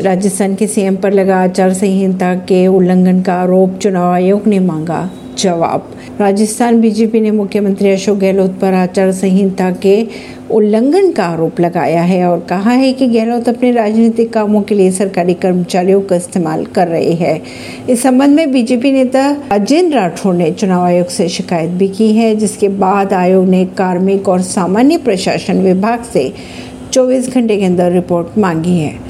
राजस्थान के सीएम पर लगा आचार संहिता के उल्लंघन का आरोप, चुनाव आयोग ने मांगा जवाब। राजस्थान बीजेपी ने मुख्यमंत्री अशोक गहलोत पर आचार संहिता के उल्लंघन का आरोप लगाया है और कहा है कि गहलोत अपने राजनीतिक कामों के लिए सरकारी कर्मचारियों का इस्तेमाल कर रहे हैं। इस संबंध में बीजेपी नेता अजेंद्र राठौर ने चुनाव आयोग से शिकायत भी की है, जिसके बाद आयोग ने कार्मिक और सामान्य प्रशासन विभाग से 24 घंटे के अंदर रिपोर्ट मांगी है।